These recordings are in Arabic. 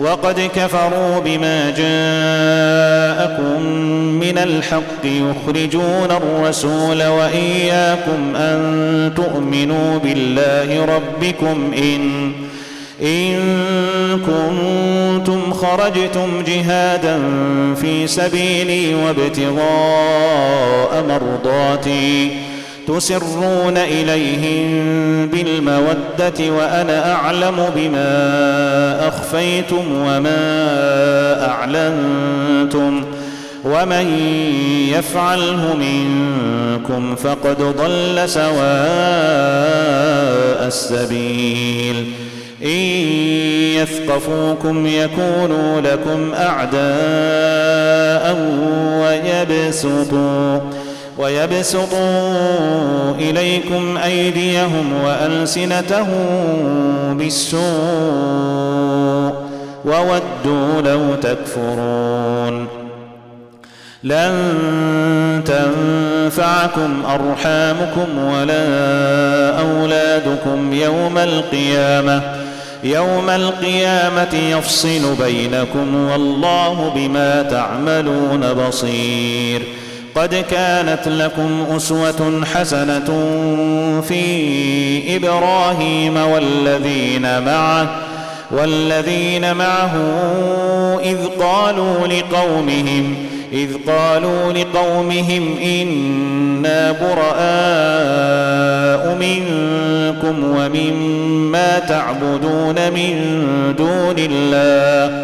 وقد كفروا بما جاءكم من الحق يخرجون الرسول وإياكم أن تؤمنوا بالله ربكم إن إن كنتم خرجتم جهادا في سبيلي وابتغاء مرضاتي تسرون إليهم بالمودة وأنا أعلم بما أخفيتم وما أعلنتم ومن يفعله منكم فقد ضل سواء السبيل إن يثقفوكم يكونوا لكم أعداء ويبسطوا ويبسطوا إليكم أيديهم والسنتهم بالسوء وودوا لو تكفرون لن تنفعكم أرحامكم ولا أولادكم يوم القيامة يوم القيامة يفصل بينكم والله بما تعملون بصير قد كانت لكم أسوة حسنة في إبراهيم والذين معه والذين معه إذ قالوا لقومهم إذ قالوا لقومهم إنا براء منكم ومما تعبدون من دون الله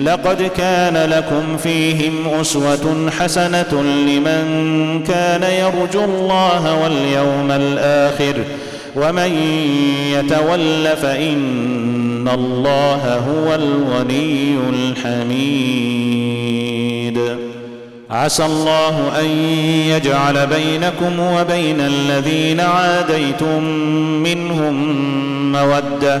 لقد كان لكم فيهم أسوة حسنة لمن كان يرجو الله واليوم الآخر ومن يتول فإن الله هو الغني الحميد. عسى الله أن يجعل بينكم وبين الذين عاديتم منهم مودة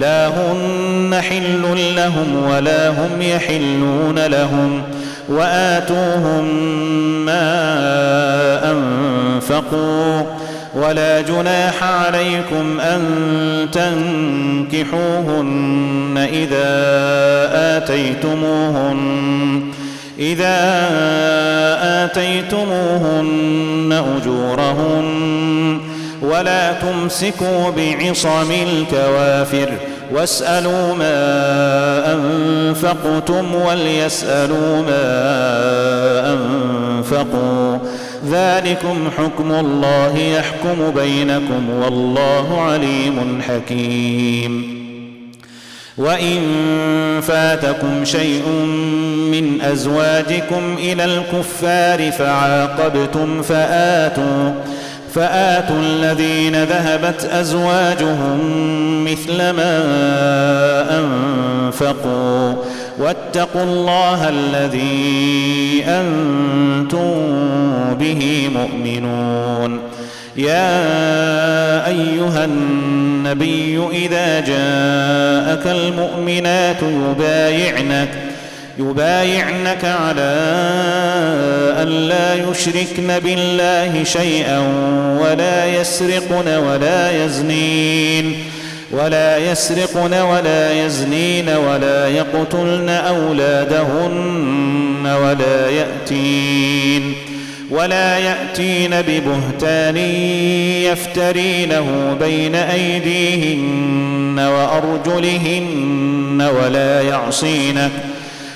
لا هن حل لهم ولا هم يحلون لهم وآتوهم ما أنفقوا ولا جناح عليكم أن تنكحوهن إذا آتيتموهن إذا آتيتموهن أجورهن ولا تمسكوا بعصم الكوافر واسألوا ما أنفقتم وليسألوا ما أنفقوا. ذلكم حكم الله يحكم بينكم والله عليم حكيم. وإن فاتكم شيء من أزواجكم إلى الكفار فعاقبتم فآتوا فآتوا الذين ذهبت أزواجهم مثل ما أنفقوا واتقوا الله الذي أنتم به مؤمنون. يا أيها النبي إذا جاءك المؤمنات يبايعنك يبايعنك على أن لا يشركن بالله شيئا ولا يسرقن ولا يزنين ولا يسرقن ولا يزنين ولا يقتلن أولادهن ولا يأتين ولا يأتين ببهتان يفترينه بين أيديهن وأرجلهن ولا يعصينك